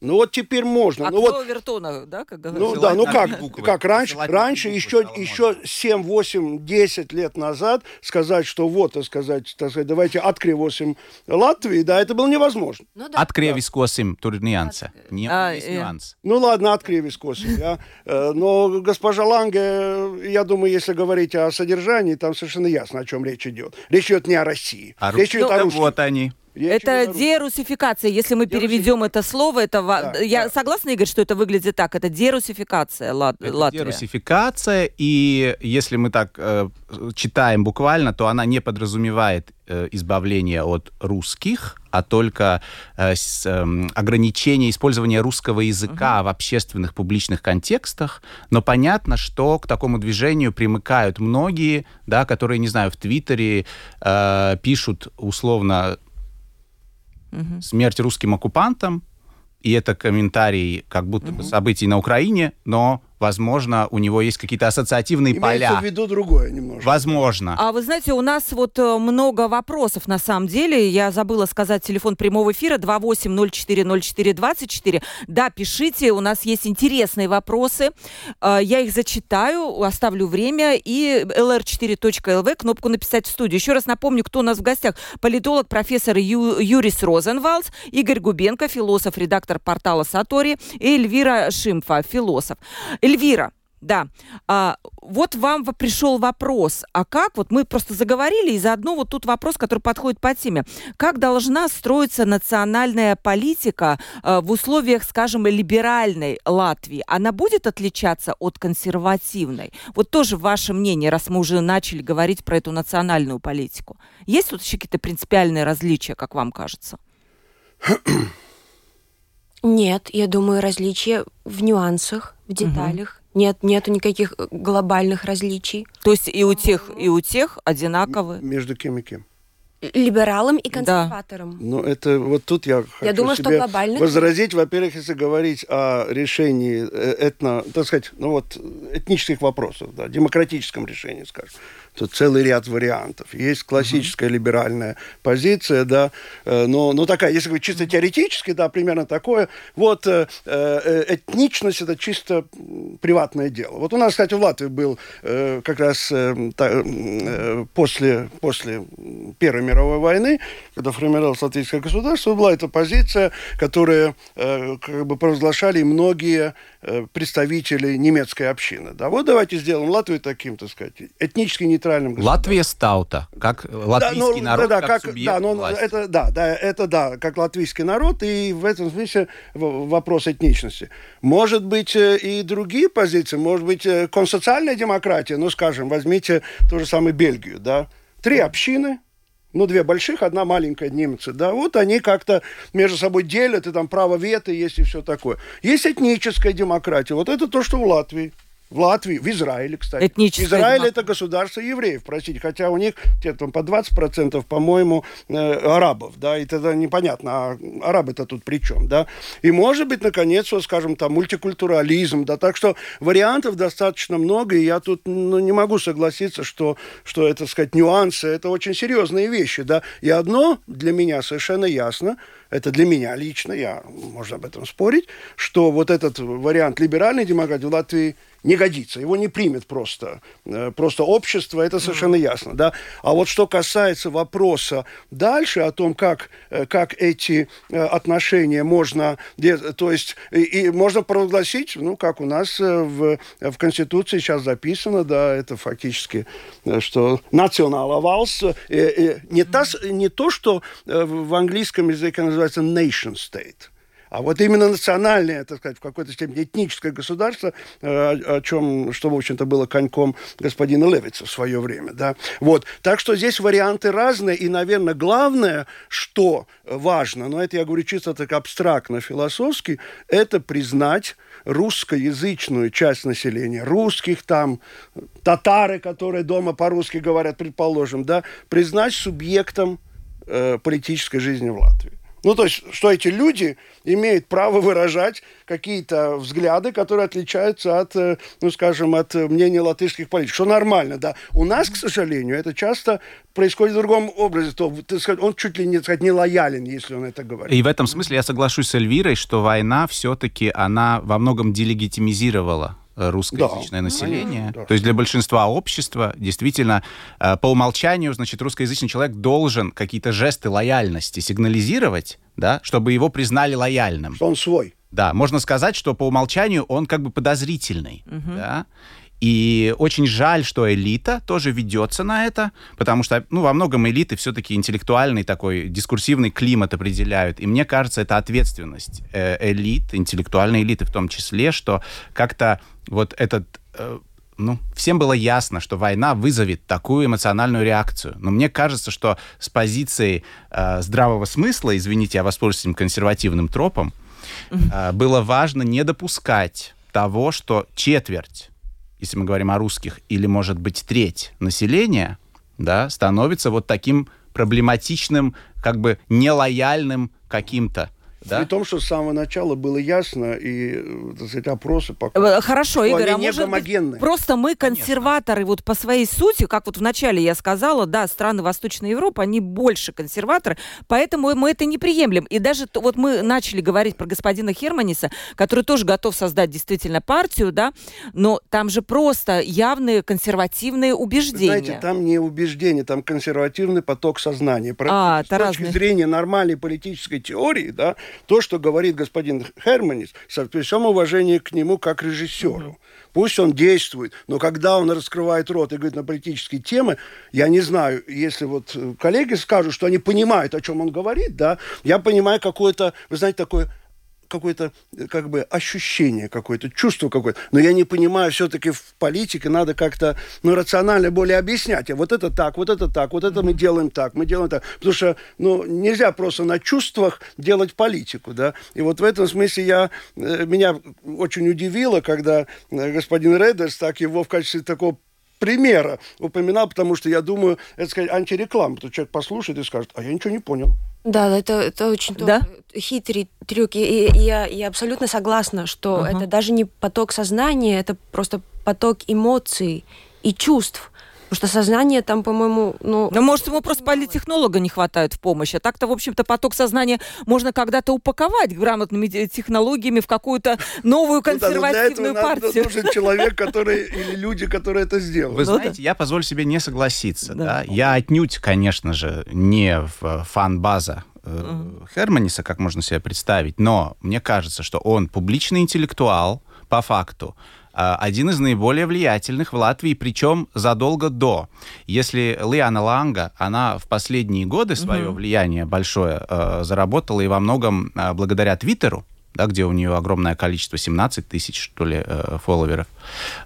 Ну вот теперь можно. А ну кто вот Вертона, да, как ну говорится? да, ну как, буквы. как раньше, три раньше еще, еще 7, 8, 10 лет назад сказать, что вот, так сказать, так сказать, давайте открывосим Латвии, да, это было невозможно. Ну да. Откревискосим тур нюансы. Не, А, есть э. нюанс. Ну ладно, открыли скосим, я. Э, Но госпожа Ланге, я думаю, если говорить о содержании, там совершенно ясно, о чем речь идет. Речь идет не о России. А речь идет русские- о да русских. вот они. Это дерусификация. Если мы переведем это слово, это Да, я да. согласна, Игорь, что это выглядит так. Это дерусификация Лат- Это Латвии. дерусификация, и если мы так э, читаем буквально, то она не подразумевает э, избавление от русских, а только э, с, эм, ограничение использования русского языка в общественных публичных контекстах. Но понятно, что к такому движению примыкают многие, да, которые, не знаю, в Твиттере э, пишут условно смерть русским оккупантам, и это комментарий как будто бы событий на Украине, но возможно, у него есть какие-то ассоциативные Имеется поля. в виду другое немножко. Возможно. А вы знаете, у нас вот э, много вопросов на самом деле. Я забыла сказать телефон прямого эфира 28040424. Да, пишите, у нас есть интересные вопросы. Э, Я их зачитаю, оставлю время и lr4.lv кнопку написать в студию. Еще раз напомню, кто у нас в гостях. Политолог, профессор Ю, Юрис Розенвалдс, Игорь Губенко, философ, редактор портала Сатори и Эльвира Шимфа, философ. Эльвира, да. А, вот вам пришел вопрос. А как? Вот мы просто заговорили, и заодно вот тут вопрос, который подходит по теме. Как должна строиться национальная политика а, в условиях, скажем, либеральной Латвии? Она будет отличаться от консервативной? Вот тоже ваше мнение, раз мы уже начали говорить про эту национальную политику. Есть тут еще какие-то принципиальные различия, как вам кажется? Нет, я думаю, различия в нюансах, в деталях. Нет, нету никаких э, глобальных различий. То есть и у тех, и у тех одинаковые? Между кем и кем? Либералам и консерваторам. Ну, это вот тут я хочу думаю, что себе глобальных возразить. Во-первых, если говорить о решении э, этно, так сказать, ну вот, этнических вопросов, да, демократическом решении, скажем, целый ряд вариантов. Есть классическая либеральная позиция, да, э, но, но такая, если говорить чисто теоретически, да, примерно такое. Вот э, э, этничность – это чисто приватное дело. Вот у нас, кстати, в Латвии был э, как раз э, та- э, после, после Первой мировой войны, когда формировалось латвийское государство, была эта позиция, которую э, как бы провозглашали многие э, представители немецкой общины. Да, вот давайте сделаем Латвию таким, так сказать, этнически нейтральным государством. Латвия стаута, как латвийский ну, народ, да, как, как, субъект да, ну, власти. это, да, да, это да, как латвийский народ, и в этом смысле вопрос этничности. Может быть, э, и другие позиции, может быть, э, консоциальная демократия, ну, скажем, возьмите ту же самую Бельгию, да, три общины, ну, две больших, одна маленькая немцы, да, вот они как-то между собой делят, и там право вето есть и все такое. Есть этническая демократия, вот это то, что в Латвии. В Латвии, в Израиле, кстати. Этническая Израиль демократия. это государство евреев, простите, хотя у них где-то там по 20%, по-моему, э, арабов, да, и тогда непонятно, а арабы-то тут при чем, да. И может быть, наконец, вот, скажем, там, мультикультурализм, да, так что вариантов достаточно много, и я тут ну, не могу согласиться, что, что это, так сказать, нюансы, это очень серьезные вещи, да. И одно для меня совершенно ясно, это для меня лично, я, можно об этом спорить, что вот этот вариант либеральной демократии в Латвии не годится, его не примет просто, э, просто общество, это совершенно ясно, да. А вот что касается вопроса дальше о том, как, э, как эти э, отношения можно, то есть и, и можно провозгласить, ну, как у нас в, в Конституции сейчас записано, да, это фактически, что национала валс, э, э, не, та не то, что в английском языке называется nation state, а вот именно национальное, так сказать, в какой-то степени этническое государство, э, о чем, что, в общем-то, было коньком господина Левица в свое время, да. Вот. Так что здесь варианты разные, и, наверное, главное, что важно, но это я говорю чисто так абстрактно, философски, это признать русскоязычную часть населения, русских там, татары, которые дома по-русски говорят, предположим, да, признать субъектом э, политической жизни в Латвии. Ну, то есть, что эти люди имеют право выражать какие-то взгляды, которые отличаются от, э, ну, скажем, от э, мнения латышских политиков. Что нормально, да. У нас, к сожалению, это часто происходит в другом образе. То, сказать, он чуть ли не, сказать, не лоялен, если он это говорит. И в этом смысле я соглашусь с Эльвирой, что война все-таки, она во многом делегитимизировала русскоязычное Да, население. да. То есть для большинства общества действительно э, по умолчанию, значит, русскоязычный человек должен какие-то жесты лояльности сигнализировать, да, чтобы его признали лояльным. Что он свой. Да, можно сказать, что по умолчанию он как бы подозрительный, да. И очень жаль, что элита тоже ведется на это, потому что, ну, во многом элиты все-таки интеллектуальный такой дискурсивный климат определяют. И мне кажется, это ответственность э, элит, интеллектуальной элиты в том числе, что как-то вот этот э, ну, всем было ясно, что война вызовет такую эмоциональную реакцию. Но мне кажется, что с позиции э, здравого смысла, извините, я воспользуюсь этим консервативным тропом, э, было важно не допускать того, что четверть, если мы говорим о русских, или, может быть, треть населения, да, становится вот таким проблематичным, как бы нелояльным каким-то Да? При том, что с самого начала было ясно, и, так сказать, опросы пока... Э, хорошо, Игорь, они а не может гомогенные. быть, просто мы консерваторы вот по своей сути, как вот вначале я сказала, да, страны Восточной Европы, они больше консерваторы, поэтому мы это не приемлем. И даже вот мы начали говорить про господина Херманиса, который тоже готов создать действительно партию, да, но там же просто явные консервативные убеждения. Знаете, там не убеждение, там консервативный поток сознания. Про- А, с это точки разные. зрения нормальной политической теории, да, то, что говорит господин Херманис, со при всем уважении к нему как режиссеру. Пусть он действует, но когда он раскрывает рот и говорит на политические темы, я не знаю, если вот э, коллеги скажут, что они понимают, о чем он говорит, да, я понимаю какое-то, вы знаете, такое какое-то э, как бы ощущение какое-то, чувство какое-то. Но я не понимаю, все-таки в политике надо как-то ну, рационально более объяснять. А вот это так, вот это так, вот это мы делаем так, мы делаем так. Потому что ну, нельзя просто на чувствах делать политику. Да? И вот в этом смысле я, э, меня очень удивило, когда э, господин Редерс так его в качестве такого примера упоминал, потому что я думаю, это сказать антиреклама. Потому что человек послушает и скажет, а я ничего не понял. Да, это, это очень Да? хитрый трюк. И, и я, я абсолютно согласна, что Ага. это даже не поток сознания, это просто поток эмоций и чувств. Потому что сознание там, по-моему, ну... Ну, может, ему просто политтехнолога не хватает в помощи. А так-то, в общем-то, поток сознания можно когда-то упаковать грамотными те- технологиями в какую-то новую Ну да, консервативную этого надо- партию. нужен человек, который или люди, которые это сделают. Вы Ну да. знаете, я позволю себе не согласиться. Да. Да. Я отнюдь, конечно же, не фан-база э, Херманиса, как можно себе представить, но мне кажется, что он публичный интеллектуал, по факту, один из наиболее влиятельных в Латвии, причем задолго до. Если Лиана Ланга, она в последние годы свое влияние большое э, заработала и во многом э, благодаря Твиттеру, да, где у нее огромное количество, 17 тысяч, что ли, э, фолловеров.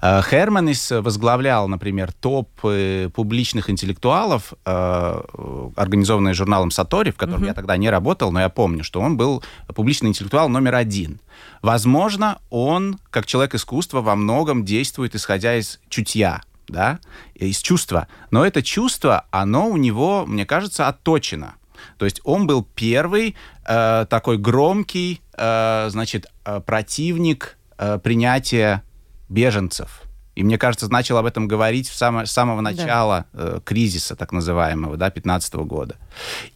Э, Херманис возглавлял, например, топ э, публичных интеллектуалов, э, организованный журналом «Сатори», в котором я тогда не работал, но я помню, что он был публичный интеллектуал номер один. Возможно, он, как человек искусства, во многом действует, исходя из чутья, да, из чувства. Но это чувство, оно у него, мне кажется, отточено. То есть он был первый э, такой громкий, э, значит, э, противник э, принятия беженцев. И мне кажется, начал об этом говорить в само- с самого начала э, кризиса, так называемого, да, 15 года.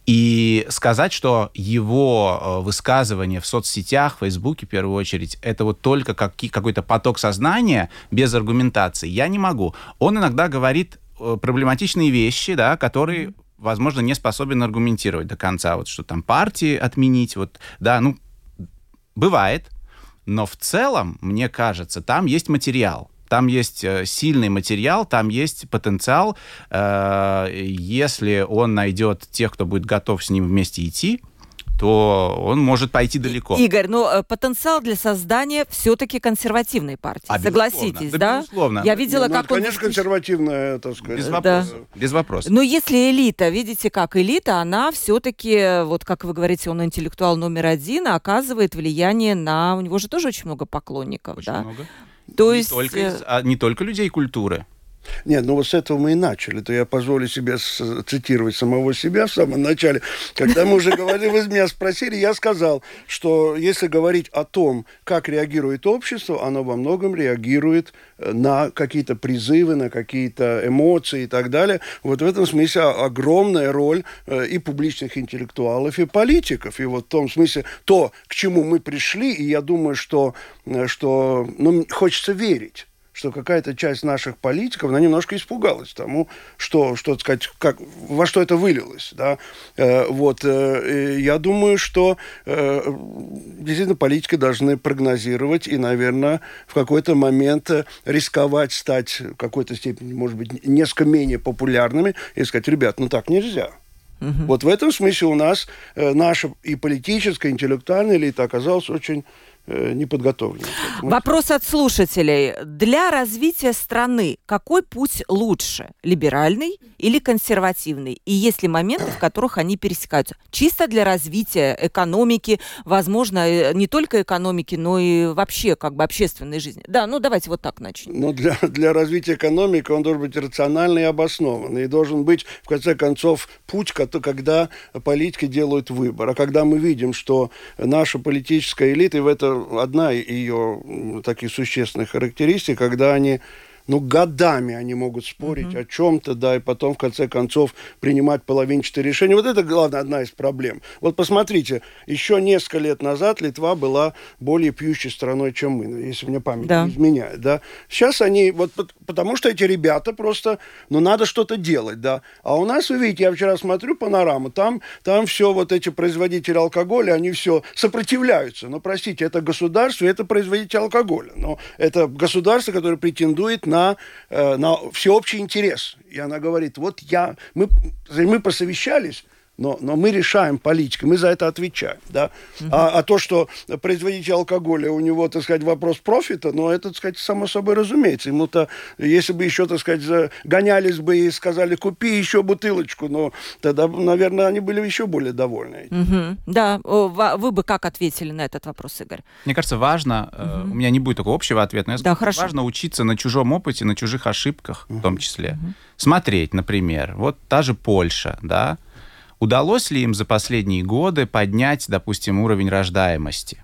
И сказать, что его э, высказывания в соцсетях, в Фейсбуке в первую очередь, это вот только каки- какой-то поток сознания без аргументации, я не могу. Он иногда говорит э, проблематичные вещи, да, которые, возможно, не способен аргументировать до конца. Вот что там партии отменить, вот, да, ну, бывает. Но в целом, мне кажется, там есть материал. Там есть э, сильный материал, там есть потенциал. Э, если он найдет тех, кто будет готов с ним вместе идти, то он может пойти далеко. Игорь, ну э, потенциал для создания все-таки консервативной партии. А. Согласитесь, Да, да? безусловно. Я видела, Ну, как это, он... конечно, консервативная, так сказать. Без Да. вопросов. Без вопросов. Но если элита, видите, как элита, она все-таки, вот как вы говорите, он интеллектуал номер один, а оказывает влияние на... У него же тоже очень много поклонников, Очень да? много. То не, есть... только, э, из- а не только людей культуры. Нет, ну вот с этого мы и начали. То я позволю себе цитировать самого себя в самом начале. Когда мы уже говорили, вы меня спросили, я сказал, что если говорить о том, как реагирует общество, оно во многом реагирует э, на какие-то призывы, на какие-то эмоции и так далее. Вот в этом смысле огромная роль э, и публичных интеллектуалов, и политиков. И вот в том смысле то, к чему мы пришли, и я думаю, что, э, что ну, хочется верить что какая-то часть наших политиков, она немножко испугалась тому, что, что так сказать, как, во что это вылилось. Да? Э, вот, э, я думаю, что э, действительно политики должны прогнозировать и, наверное, в какой-то момент э, рисковать стать в какой-то степени, может быть, несколько менее популярными и сказать, ребят, ну так нельзя. Вот в этом смысле у нас э, наша и политическая, и интеллектуальная элита оказалась очень э, не подготовлены. Вопрос от слушателей. Для развития страны какой путь лучше? Либеральный или консервативный? И есть ли моменты, в которых они пересекаются? Чисто для развития экономики, возможно, э, не только экономики, но и вообще как бы общественной жизни. Да, ну давайте вот так начнем. Ну, для, для развития экономики он должен быть рациональный и обоснованный. И должен быть, в конце концов, путь, когда политики делают выбор. А когда мы видим, что наша политическая элита, и в это одна ее таких существенных характеристик, когда они ну, годами они могут спорить mm-hmm. о чем-то, да, и потом, в конце концов, принимать половинчатые решения. Вот это, главное, одна из проблем. Вот посмотрите, еще несколько лет назад Литва была более пьющей страной, чем мы, если мне память да. не изменяет, да. Сейчас они, вот потому что эти ребята просто, ну, надо что-то делать, да. А у нас, вы видите, я вчера смотрю панораму, там, там все вот эти производители алкоголя, они все сопротивляются. Ну, простите, это государство, это производитель алкоголя. Но это государство, которое претендует на на, э, на всеобщий интерес. И она говорит, вот я, мы, мы посовещались, но, но мы решаем политикой, мы за это отвечаем, да. Угу. А, а то, что производитель алкоголя, у него, так сказать, вопрос профита, ну, это, так сказать, само собой разумеется. Ему-то, если бы еще, так сказать, гонялись бы и сказали, купи еще бутылочку, но тогда, наверное, они были еще более довольны. Угу. Да, вы бы как ответили на этот вопрос, Игорь? Мне кажется, важно, угу. у меня не будет такого общего ответа, но я да, скажу, хорошо. важно учиться на чужом опыте, на чужих ошибках угу. в том числе. Угу. Смотреть, например, вот та же Польша, да, Удалось ли им за последние годы поднять, допустим, уровень рождаемости?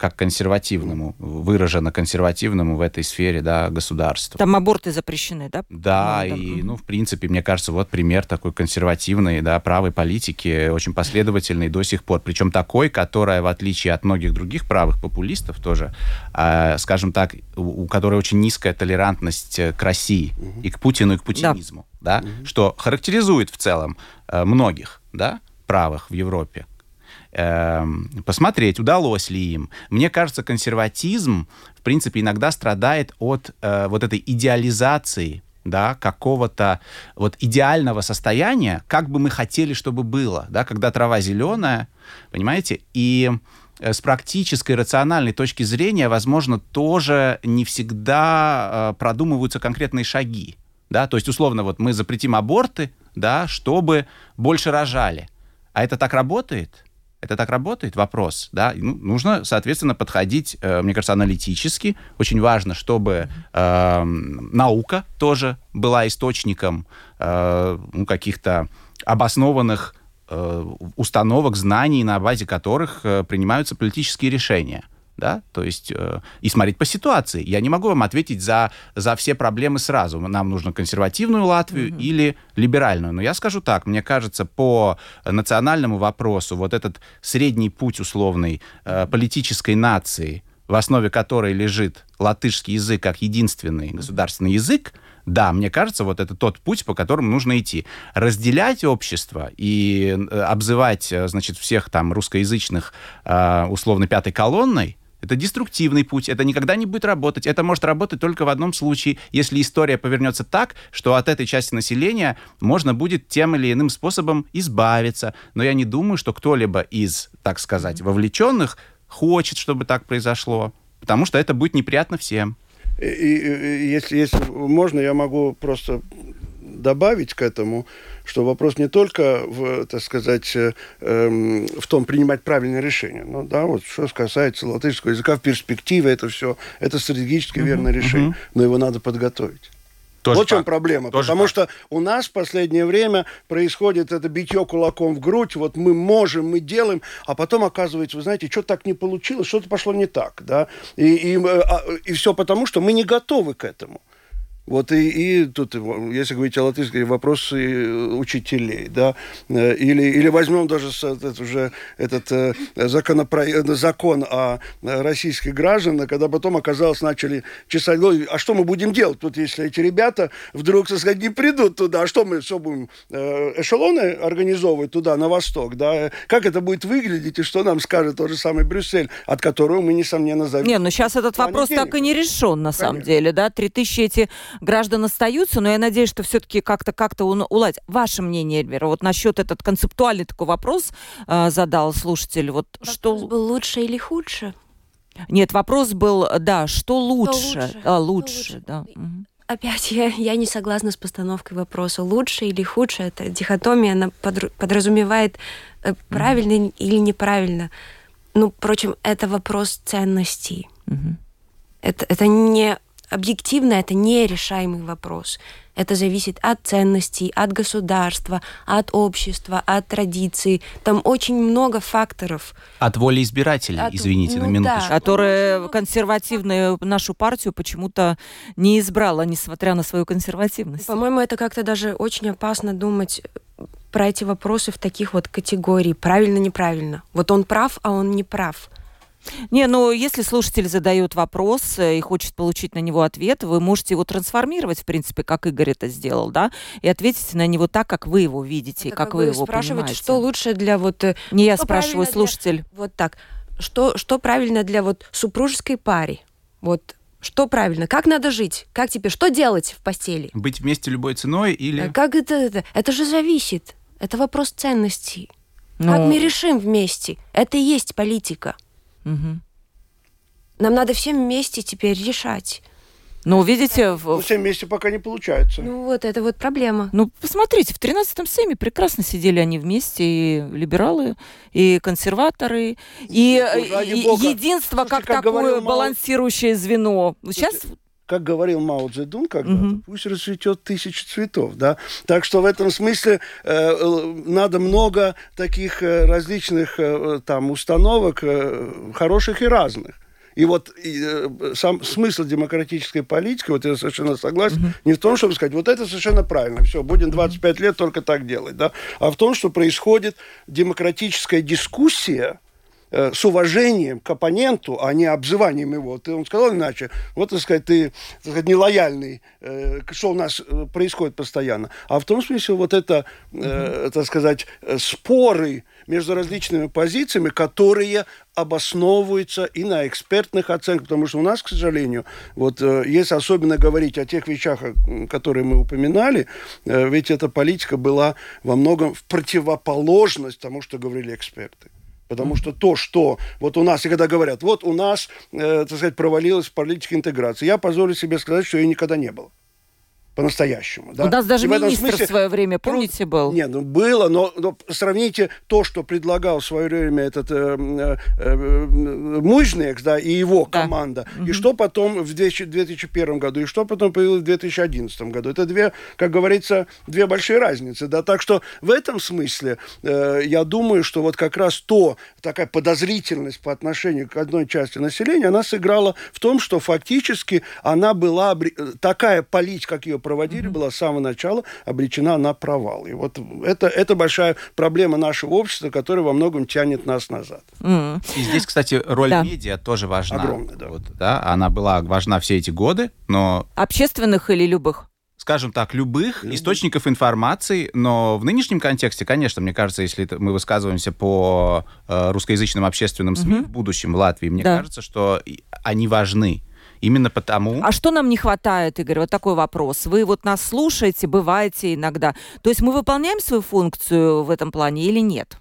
Как консервативному, выражено консервативному в этой сфере, да, государству. Там аборты запрещены, да? Да, ну, и, ну, в принципе, мне кажется, вот пример такой консервативной, да, правой политики, очень последовательный до сих пор. Причем такой, которая, в отличие от многих других правых популистов тоже, э, скажем так, у, у которой очень низкая толерантность к России угу. и к Путину, и к путинизму, да, да угу. что характеризует в целом э, многих, да, правых в Европе э, посмотреть, удалось ли им. Мне кажется, консерватизм, в принципе, иногда страдает от э, вот этой идеализации да, какого-то вот идеального состояния, как бы мы хотели, чтобы было, да, когда трава зеленая, понимаете, и э, с практической, рациональной точки зрения, возможно, тоже не всегда э, продумываются конкретные шаги, да, то есть, условно, вот мы запретим аборты, да, чтобы больше рожали. А это так работает? Это так работает? Вопрос, да? Ну, нужно, соответственно, подходить, э, мне кажется, аналитически. Очень важно, чтобы э, наука тоже была источником э, ну, каких-то обоснованных э, установок, знаний, на базе которых э, принимаются политические решения да, то есть э, и смотреть по ситуации. Я не могу вам ответить за, за все проблемы сразу. Нам нужно консервативную Латвию mm-hmm. или либеральную. Но я скажу так, мне кажется, по национальному вопросу вот этот средний путь условный э, политической нации, в основе которой лежит латышский язык как единственный государственный язык, да, мне кажется, вот это тот путь, по которому нужно идти. Разделять общество и э, обзывать, э, значит, всех там русскоязычных э, условно пятой колонной, это деструктивный путь, это никогда не будет работать. Это может работать только в одном случае, если история повернется так, что от этой части населения можно будет тем или иным способом избавиться. Но я не думаю, что кто-либо из, так сказать, вовлеченных хочет, чтобы так произошло, потому что это будет неприятно всем. И, и, если, если можно, я могу просто добавить к этому, что вопрос не только в, так сказать, э, эм, в том, принимать правильное решение. Ну, да, вот что касается латышского языка в перспективе, это все, это стратегически uh-huh, верное решение, uh-huh. но его надо подготовить. Тоже вот в чем проблема. Тоже потому так. что у нас в последнее время происходит это битье кулаком в грудь. Вот мы можем, мы делаем, а потом оказывается, вы знаете, что-то так не получилось, что-то пошло не так. Да? И, и, э, а, и все потому, что мы не готовы к этому. Вот и, и тут, если говорить о латышской, вопросы учителей, да, э, или, или возьмем даже этот, уже этот э, законопро... закон о российских гражданах, когда потом оказалось, начали чесать а что мы будем делать тут, если эти ребята вдруг, так сказать, не придут туда, а что мы все будем э, эшелоны организовывать туда, на восток, да, как это будет выглядеть и что нам скажет тот же самый Брюссель, от которого мы, несомненно, зависим. Не, ну сейчас этот вопрос так и не решен, на Конечно. самом деле, да, три тысячи эти граждан остаются, но я надеюсь, что все-таки как-то как-то уладить. Ваше мнение, Эльвира, вот насчет этот концептуальный такой вопрос э, задал слушатель. Вот вопрос что был лучше или худше? Нет, вопрос был, да, что лучше? лучше? А, лучше, лучше? да. Опять я, я не согласна с постановкой вопроса. Лучше или худше, это дихотомия, она подразумевает э, правильно или неправильно. Ну, впрочем, это вопрос ценностей. Мгм. Это, это не объективно, это нерешаемый вопрос. Это зависит от ценностей, от государства, от общества, от традиций. Там очень много факторов. От воли избирателей, От- извините, на ну минуточку. да. Которая консервативную нашу партию почему-то не избрала, несмотря на свою консервативность. По-моему, это как-то даже очень опасно думать э, про эти вопросы в таких вот категорий. Правильно-неправильно. Вот он прав, а он не прав. Не, ну если слушатель задает вопрос э, и хочет получить на него ответ, вы можете его трансформировать, в принципе, как Игорь это сделал, да, и ответить на него так, как вы его видите, Это как, вы его спрашиваете, понимаете. что лучше для вот... э, Не я спрашиваю, правильно для- слушатель. Вот так. Что, что правильно для вот супружеской паре? Вот что правильно? Как надо жить? Как теперь? Что делать в постели? Быть вместе любой ценой или... Э, Как это, это? Это же зависит. Это вопрос ценностей. Как Ну, мы решим вместе? Это и есть политика. Мгм. Нам надо всем вместе теперь решать. Ну, видите, в- Ну, все вместе пока не получается. Ну вот, это вот проблема. Ну, посмотрите, в 13-м Сейме прекрасно сидели они вместе, и либералы, и консерваторы, и, Ну, ради и единство Слушайте, как, как такое балансирующее звено. Сейчас как говорил Мао Цзэдун когда-то, Мгм. пусть расцветет тысяча цветов, да. Так что в этом смысле э, надо много таких э, различных э, там установок, э, хороших и разных. И вот и, э, сам смысл демократической политики, вот я совершенно согласен, не в том, чтобы сказать, вот это совершенно правильно, все, будем 25 лет только так делать, да, а в том, что происходит демократическая дискуссия, э, с уважением к оппоненту, а не обзыванием его. Ты, он сказал иначе, вот, так сказать, ты так сказать, нелояльный, э, что у нас э, происходит постоянно. А в том смысле вот это, э, так сказать, э, споры между различными позициями, которые обосновываются и на экспертных оценках, потому что у нас, к сожалению, вот если особенно говорить о тех вещах, которые мы упоминали, ведь эта политика была во многом в противоположность тому, что говорили эксперты. Потому что то, что вот у нас, и когда говорят, вот у нас, э, так сказать, провалилась политика интеграции, я позволю себе сказать, что ее никогда не было. По-настоящему. Да? у нас даже И министр смысле в свое время, помните, был? Нет, ну было, но, но сравните то, что предлагал в свое время этот э, э, э, Мужникс, да, и его Да. команда, и что потом в 2000 2001 году, и что потом появилось в 2011 году. Это две, как говорится, две большие разницы, да, так что в этом смысле э, я думаю, что вот как раз то, такая подозрительность по отношению к одной части населения, она сыграла в том, что фактически она была, э, такая политика, как ее проводили, была с самого начала обречена на провал. И вот это, это большая проблема нашего общества, которая во многом тянет нас назад. М. И здесь, кстати, роль Да. медиа тоже важна. Огромная, да. Вот, да. Она была важна все эти годы, но Общественных или любых? скажем так, любых источников информации, но в нынешнем контексте, конечно, мне кажется, если это мы высказываемся по э, русскоязычным общественным СМИ в будущем в Латвии, мне Да. кажется, что они важны. Именно потому... А что нам не хватает, Игорь? Вот такой вопрос. Вы вот нас слушаете, бываете иногда. То есть мы выполняем свою функцию в этом плане или нет?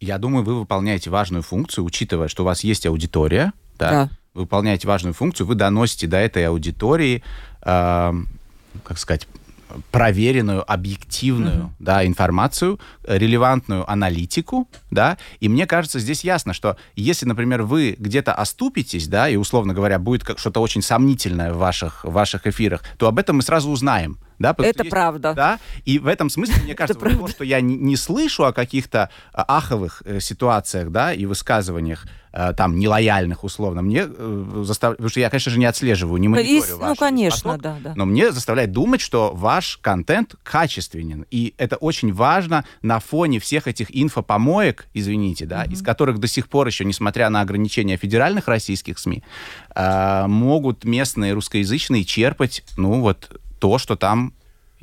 Я думаю, вы выполняете важную функцию, учитывая, что у вас есть аудитория, да, Да. вы выполняете важную функцию, вы доносите до этой аудитории, э, как сказать, проверенную, объективную да, информацию, релевантную аналитику, да, и мне кажется, здесь ясно, что если, например, вы где-то оступитесь, да, и, условно говоря, будет как что-то очень сомнительное в ваших, в ваших эфирах, то об этом мы сразу узнаем. Да, потому Это что правда. Да, и в этом смысле, мне кажется, вот то, что я не, не слышу о каких-то а, аховых э, ситуациях, да, и высказываниях, э, там, нелояльных, условно, мне э, заставляет... Потому что я, конечно же, не отслеживаю, не мониторю Есть, ваш ну, конечно, поток, да, да. но мне заставляет думать, что ваш контент качественен. И это очень важно на фоне всех этих инфопомоек, извините, да, из которых до сих пор еще, несмотря на ограничения федеральных российских СМИ, э, могут местные русскоязычные черпать, ну, вот то, что там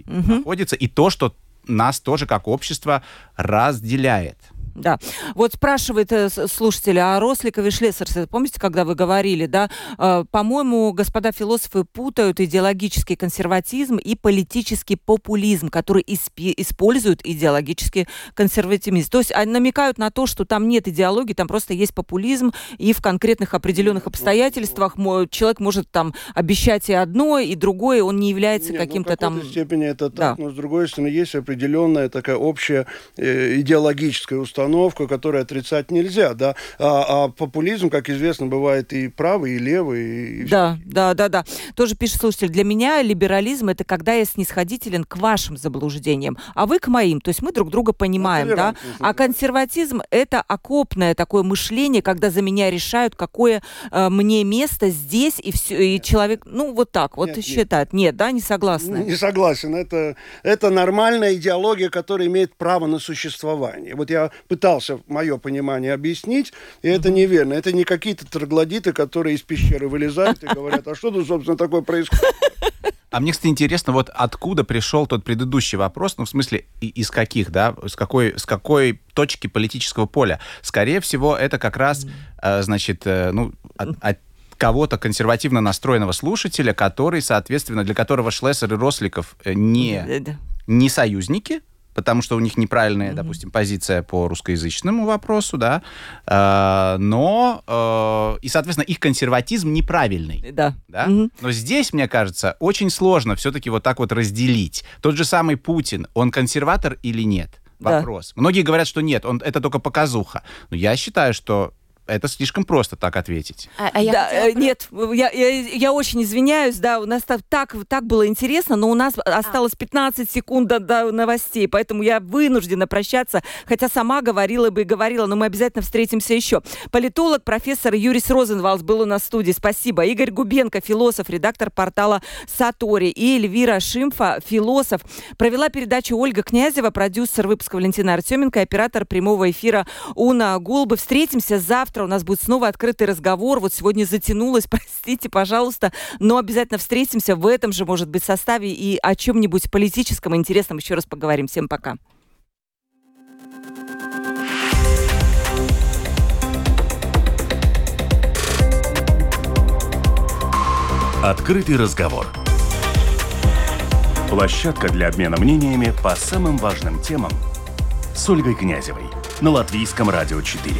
находится, и то, что нас тоже как общество разделяет. Да. Вот спрашивает э, слушатель, а Росликов и Шлессерс, помните, когда вы говорили, да, э, по-моему, господа философы путают идеологический консерватизм и политический популизм, который используют идеологический консерватизм. То есть они намекают на то, что там нет идеологии, там просто есть популизм, и в конкретных определенных обстоятельствах человек может там обещать и одно, и другое, он не является ну, каким-то ну, там... В степени это так, да. но с другой стороны есть определенная такая общая э, идеологическая установка, установка, которую отрицать нельзя, да. А, а популизм, как известно, бывает и правый, и левый. И да, да, да, да. Тоже пишет слушатель, для меня либерализм это когда я снисходителен к вашим заблуждениям, а вы к моим. То есть мы друг друга понимаем, ну, да. А консерватизм это окопное такое мышление, когда за меня решают, какое э, мне место здесь, и все, и человек, ну вот так вот нет, считает. Нет. нет, да, не согласны? Не, не согласен. Это, это нормальная идеология, которая имеет право на существование. Вот я пытался, мое понимание, объяснить, и это неверно. Это не какие-то троглодиты, которые из пещеры вылезают и говорят, а что тут, собственно, такое происходит? А мне, кстати, интересно, вот откуда пришел тот предыдущий вопрос, ну, в смысле, из каких, да, с какой, с какой точки политического поля? Скорее всего, это как раз, э, значит, э, ну, от, от кого-то консервативно настроенного слушателя, который, соответственно, для которого Шлессер и Росликов э, не, не союзники, потому что у них неправильная, mm-hmm. допустим, позиция по русскоязычному вопросу, да, э, но э, и, соответственно, их консерватизм неправильный. Да. да? Mm-hmm. Но здесь, мне кажется, очень сложно все-таки вот так вот разделить. Тот же самый Путин, он консерватор или нет? Вопрос. Да. Многие говорят, что нет, он это только показуха. Но я считаю, что это слишком просто так ответить. А, а я да, хотела... Э, нет, я, я, я очень извиняюсь, да, у нас так, так было интересно, но у нас а. осталось 15 секунд до, до новостей, поэтому я вынуждена прощаться, хотя сама говорила бы и говорила, но мы обязательно встретимся еще. Политолог, профессор Юрис Розенвалс был у нас в студии, спасибо. Игорь Губенко, философ, редактор портала Сатори, и Эльвира Шимфа, философ. Провела передачу Ольга Князева, продюсер выпуска Валентина Артеменко, оператор прямого эфира Уна Гулбы. Встретимся завтра завтра у нас будет снова открытый разговор. Вот сегодня затянулось, простите, пожалуйста, но обязательно встретимся в этом же, может быть, составе и о чем-нибудь политическом интересном еще раз поговорим. Всем пока. Открытый разговор. Площадка для обмена мнениями по самым важным темам с Ольгой Князевой на Латвийском радио 4.